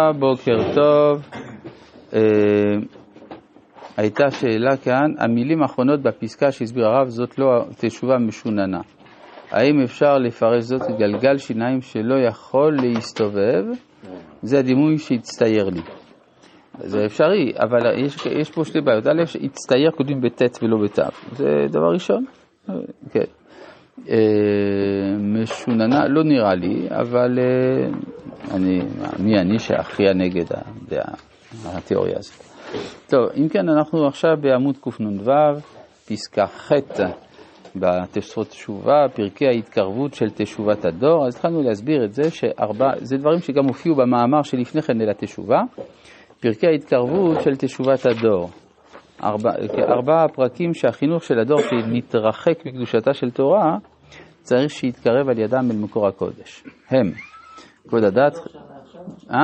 בוקר טוב. אה, הייתה שאלה כאן, המילים האחרונות בפסקה שהסביר הרב זאת לא תשובה משוננה. האם אפשר לפרש זאת גלגל שיניים שלא יכול להסתובב? זה הדימוי שהצטייר לי. זה אפשרי, אבל יש, יש פה שתי בעיות. א', הצטייר כותבים בט' ולא בת', זה דבר ראשון. כן. אה, משוננה, לא נראה לי, אבל אה, אני, מי אני שאכריע נגד הדעה, התיאוריה הזאת. טוב, אם כן, אנחנו עכשיו בעמוד קנ"ו, פסקה ח' בתשרות תשובה, פרקי ההתקרבות של תשובת הדור. אז התחלנו להסביר את זה, שארבע, זה דברים שגם הופיעו במאמר שלפני כן אל התשובה, פרקי ההתקרבות של תשובת הדור. ארבע, ארבעה פרקים שהחינוך של הדור שמתרחק מקדושתה של תורה, צריך שיתקרב על ידם אל מקור הקודש. הם, כבוד הדת... אה?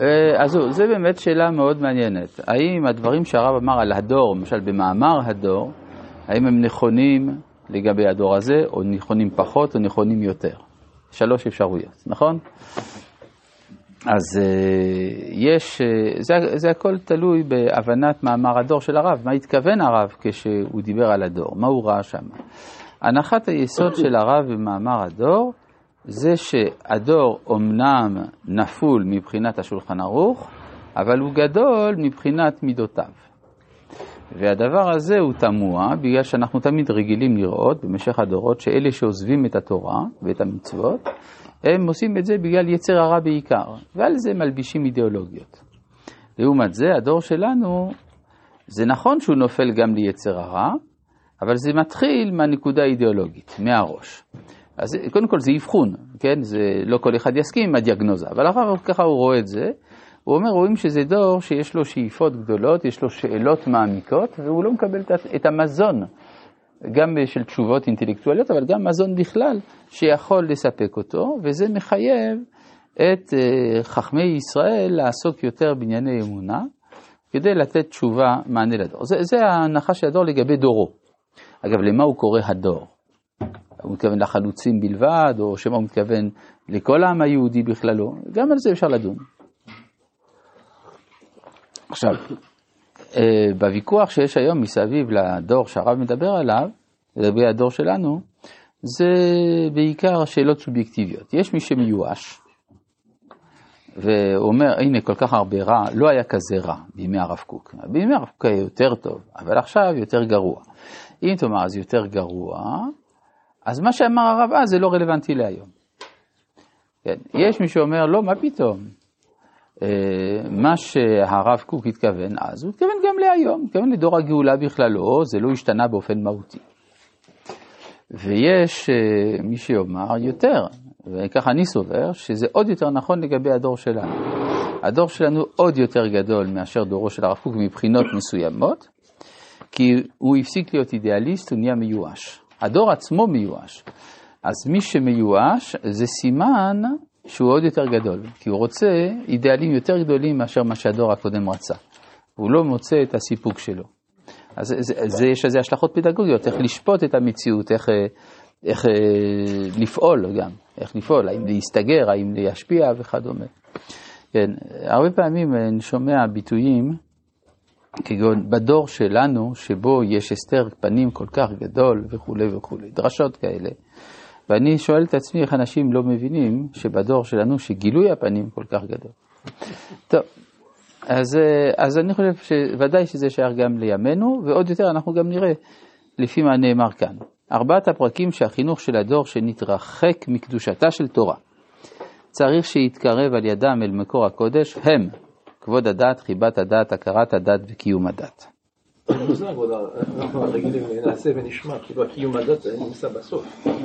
אה? אז זה באמת שאלה מאוד מעניינת. האם הדברים שהרב אמר על הדור, למשל במאמר הדור, האם הם נכונים לגבי הדור הזה, או נכונים פחות, או נכונים יותר? שלוש אפשרויות, נכון? אז אה, יש, אה, זה, זה הכל תלוי בהבנת מאמר הדור של הרב, מה התכוון הרב כשהוא דיבר על הדור, מה הוא ראה שם. הנחת היסוד של הרב במאמר הדור זה שהדור אומנם נפול מבחינת השולחן ערוך, אבל הוא גדול מבחינת מידותיו. והדבר הזה הוא תמוה, בגלל שאנחנו תמיד רגילים לראות במשך הדורות שאלה שעוזבים את התורה ואת המצוות, הם עושים את זה בגלל יצר הרע בעיקר, ועל זה מלבישים אידיאולוגיות. לעומת זה, הדור שלנו, זה נכון שהוא נופל גם ליצר הרע, אבל זה מתחיל מהנקודה האידיאולוגית, מהראש. אז קודם כל זה אבחון, כן? זה לא כל אחד יסכים עם הדיאגנוזה, אבל אחר כך ככה הוא רואה את זה, הוא אומר, רואים שזה דור שיש לו שאיפות גדולות, יש לו שאלות מעמיקות, והוא לא מקבל את המזון גם של תשובות אינטלקטואליות, אבל גם מזון בכלל שיכול לספק אותו, וזה מחייב את אה, חכמי ישראל לעסוק יותר בענייני אמונה, כדי לתת תשובה, מענה לדור. זה, זה ההנחה של הדור לגבי דורו. אגב, למה הוא קורא הדור? הוא מתכוון לחלוצים בלבד, או שמא הוא מתכוון לכל העם היהודי בכללו? גם על זה אפשר לדון. עכשיו, בוויכוח שיש היום מסביב לדור שהרב מדבר עליו, לגבי הדור שלנו, זה בעיקר שאלות סובייקטיביות. יש מי שמיואש, ואומר, הנה, כל כך הרבה רע, לא היה כזה רע בימי הרב קוק. בימי הרב קוק היה יותר טוב, אבל עכשיו יותר גרוע. אם תאמר, אז יותר גרוע, אז מה שאמר הרב אז זה לא רלוונטי להיום. כן. יש מי שאומר, לא, מה פתאום? אה, מה שהרב קוק התכוון אז, הוא התכוון גם להיום, התכוון לדור הגאולה בכללו, זה לא השתנה באופן מהותי. ויש אה, מי שיאמר יותר, וככה אני סובר, שזה עוד יותר נכון לגבי הדור שלנו. הדור שלנו עוד יותר גדול מאשר דורו של הרב קוק מבחינות מסוימות, כי הוא הפסיק להיות אידיאליסט, הוא נהיה מיואש. הדור עצמו מיואש. אז מי שמיואש זה סימן שהוא עוד יותר גדול, כי הוא רוצה אידיאלים יותר גדולים מאשר מה שהדור הקודם רצה. הוא לא מוצא את הסיפוק שלו. אז זה, זה, יש לזה השלכות פדגוגיות, איך לשפוט את המציאות, איך, איך לפעול גם, איך לפעול, האם להסתגר, האם להשפיע וכדומה. כן, הרבה פעמים אני שומע ביטויים, כגון בדור שלנו, שבו יש הסתר פנים כל כך גדול וכולי וכולי, דרשות כאלה. ואני שואל את עצמי איך אנשים לא מבינים שבדור שלנו שגילוי הפנים כל כך גדול. טוב, אז, אה, אז אני חושב שוודאי שזה שייך גם לימינו, ועוד יותר אנחנו גם נראה לפי מה נאמר כאן. ארבעת הפרקים שהחינוך של הדור שנתרחק מקדושתה של תורה, צריך שיתקרב על ידם אל מקור הקודש, הם כבוד הדת, חיבת הדת, הכרת הדת וקיום הדת.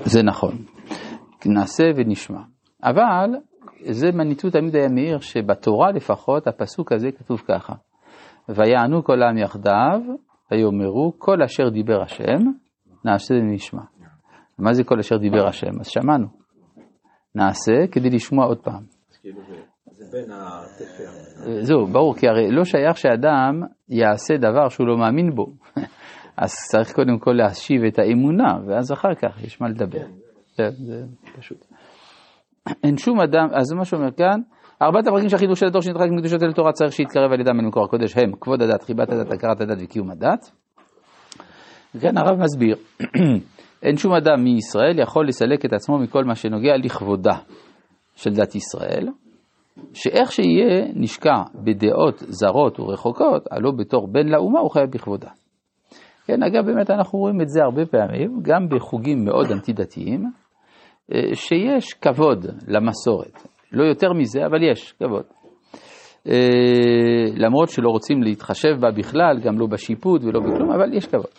זה נכון, נעשה ונשמע. אבל זה מניטו תמיד היה מאיר שבתורה לפחות הפסוק הזה כתוב ככה: ויענו כל העם יחדיו, ויאמרו כל אשר דיבר השם, נעשה ונשמע. מה זה כל אשר דיבר השם? אז שמענו. נעשה כדי לשמוע עוד פעם. התפר. זהו, ברור, כי הרי לא שייך שאדם יעשה דבר שהוא לא מאמין בו. אז צריך קודם כל להשיב את האמונה, ואז אחר כך יש מה לדבר. כן. זה, זה פשוט. אין שום אדם, אז זה מה שאומר כאן, ארבעת הפרקים של החידוש של התור שנתחק מקדושת אל תורה צריך שיתקרב על ידם אל מקור הקודש הם כבוד הדת, חיבת הדת, הכרת הדת וקיום הדת. וכאן הרב מסביר, אין שום אדם מישראל יכול לסלק את עצמו מכל מה שנוגע לכבודה של דת ישראל, שאיך שיהיה נשקע בדעות זרות ורחוקות, הלא בתור בן לאומה הוא חייב בכבודה. כן, אגב, באמת אנחנו רואים את זה הרבה פעמים, גם בחוגים מאוד אנטי-דתיים, אה, שיש כבוד למסורת. לא יותר מזה, אבל יש כבוד. אה, למרות שלא רוצים להתחשב בה בכלל, גם לא בשיפוט ולא בכלום, אבל יש כבוד.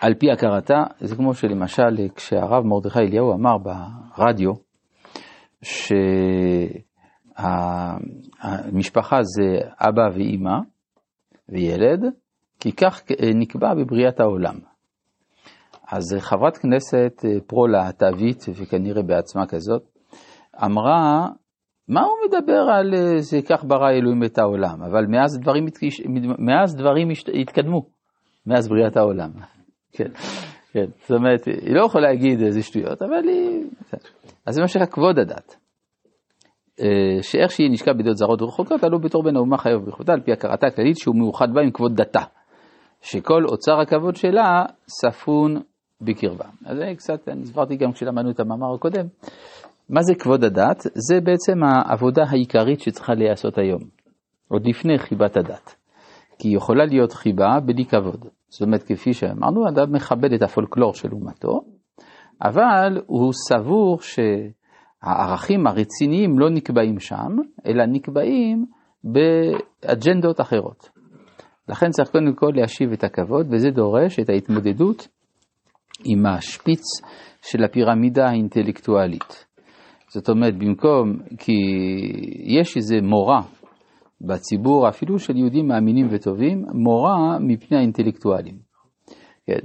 על פי הכרתה, זה כמו שלמשל כשהרב מרדכי אליהו אמר ברדיו, שהמשפחה זה אבא ואימא וילד, כי כך נקבע בבריאת העולם. אז חברת כנסת אה, פרו-להט"בית, וכנראה בעצמה כזאת, אמרה, מה הוא מדבר על אה, זה כך ברא אלוהים את העולם, אבל מאז דברים, מאז דברים התקדמו, מאז בריאת העולם. כן, כן, זאת אומרת, היא לא יכולה להגיד איזה שטויות, אבל היא... אז זה מה כבוד הדת. אה, שאיך שהיא נשקע בדעות זרות ורחוקות, עלו בתור בן האומה חייב בכבודה, על פי הכרתה הכללית שהוא מאוחד בה עם כבוד דתה. שכל אוצר הכבוד שלה ספון בקרבה. אז זה קצת, אני הסברתי גם כשלמדנו את המאמר הקודם. מה זה כבוד הדת? זה בעצם העבודה העיקרית שצריכה להיעשות היום, עוד לפני חיבת הדת. כי יכולה להיות חיבה בלי כבוד. זאת אומרת, כפי שאמרנו, אדם מכבד את הפולקלור של אומתו, אבל הוא סבור שהערכים הרציניים לא נקבעים שם, אלא נקבעים באג'נדות אחרות. לכן צריך קודם כל להשיב את הכבוד, וזה דורש את ההתמודדות עם השפיץ של הפירמידה האינטלקטואלית. זאת אומרת, במקום, כי יש איזה מורה בציבור, אפילו של יהודים מאמינים וטובים, מורה מפני האינטלקטואלים. כן.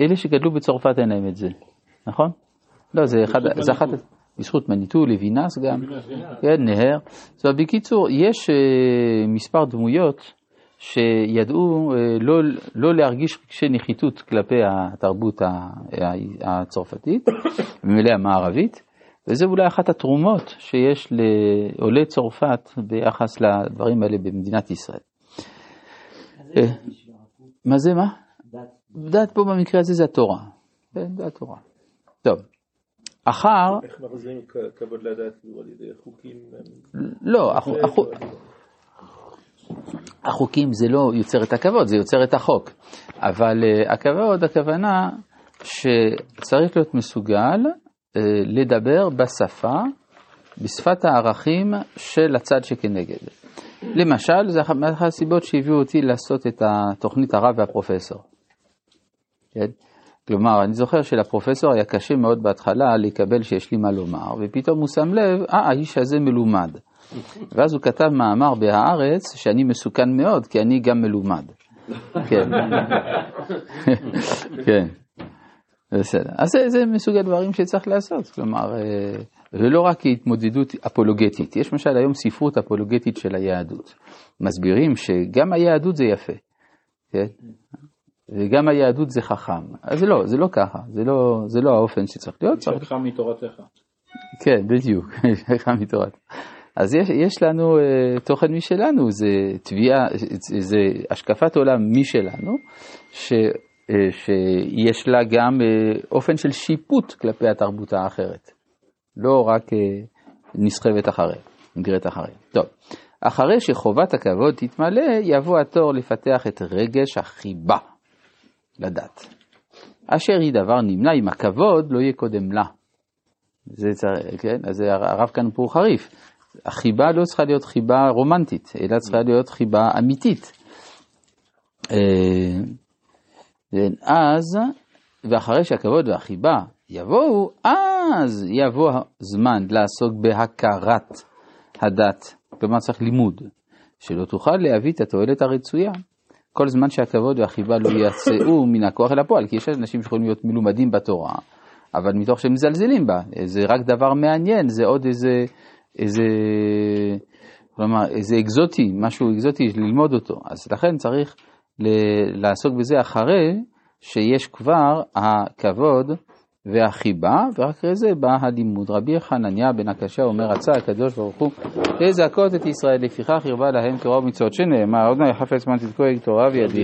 אלה שגדלו בצרפת אין להם את זה, נכון? לא, זה אחד, זה אחת, בזכות מניטו, לוינס גם, כן, נהר. זאת אומרת, בקיצור, יש uh, מספר דמויות שידעו uh, לא, לא להרגיש רגשי נחיתות כלפי התרבות הצרפתית, ומילא המערבית, וזה אולי אחת התרומות שיש לעולי צרפת ביחס לדברים האלה במדינת ישראל. אה, מה זה מה? דת פה במקרה הזה זה התורה. כן, זה התורה. טוב. אחר... איך מחזירים כבוד לדת על ידי חוקים? לא, החוקים זה לא יוצר את הכבוד, זה יוצר את החוק. אבל אה, הכבוד, הכוונה שצריך להיות מסוגל אה, לדבר בשפה, בשפת הערכים של הצד שכנגד. למשל, זה אחת הסיבות שהביאו אותי לעשות את התוכנית הרב והפרופסור. כן? כלומר, אני זוכר שלפרופסור היה קשה מאוד בהתחלה לקבל שיש לי מה לומר, ופתאום הוא שם לב, אה, האיש הזה מלומד. ואז הוא כתב מאמר בהארץ שאני מסוכן מאוד, כי אני גם מלומד. כן. כן. בסדר. אז זה, זה מסוג הדברים שצריך לעשות, כלומר, אה, ולא רק התמודדות אפולוגטית, יש למשל היום ספרות אפולוגטית של היהדות. מסבירים שגם היהדות זה יפה, כן? וגם היהדות זה חכם. אז זה לא, זה לא ככה, זה לא, זה לא האופן שצריך להיות. חכם מתורתך. כן, בדיוק, חכם מתורתך. אז יש, יש לנו uh, תוכן משלנו, זה תביעה, זה השקפת עולם משלנו, ש... אה, שיש לה גם אה, אופן של שיפוט כלפי התרבות האחרת, לא רק אה, נסחבת אחריה, נגרית אחריה. טוב, אחרי שחובת הכבוד תתמלא, יבוא התור לפתח את רגש החיבה לדת, אשר היא דבר נמנע אם הכבוד לא יהיה קודם לה. זה צריך, כן, אז הרב כאן פה חריף. החיבה לא צריכה להיות חיבה רומנטית, אלא צריכה להיות חיבה אמיתית. אז, ואחרי שהכבוד והחיבה יבואו, אז יבוא הזמן לעסוק בהכרת הדת. כלומר צריך לימוד, שלא תוכל להביא את התועלת הרצויה. כל זמן שהכבוד והחיבה לא יצאו מן הכוח אל הפועל, כי יש אנשים שיכולים להיות מלומדים בתורה, אבל מתוך שהם מזלזלים בה, זה רק דבר מעניין, זה עוד איזה, איזה, כלומר, איזה אקזוטי, משהו אקזוטי, ללמוד אותו. אז לכן צריך לעסוק בזה אחרי שיש כבר הכבוד והחיבה, ורק אחרי זה בא הלימוד. רבי חנניה בן הקשה אומר, רצה הקדוש ברוך הוא לזכות את ישראל, לפיכך הרבה להם תורה ומצוות, שנאמר, עוד נא יחפץ מן תזכו תורה וידיר.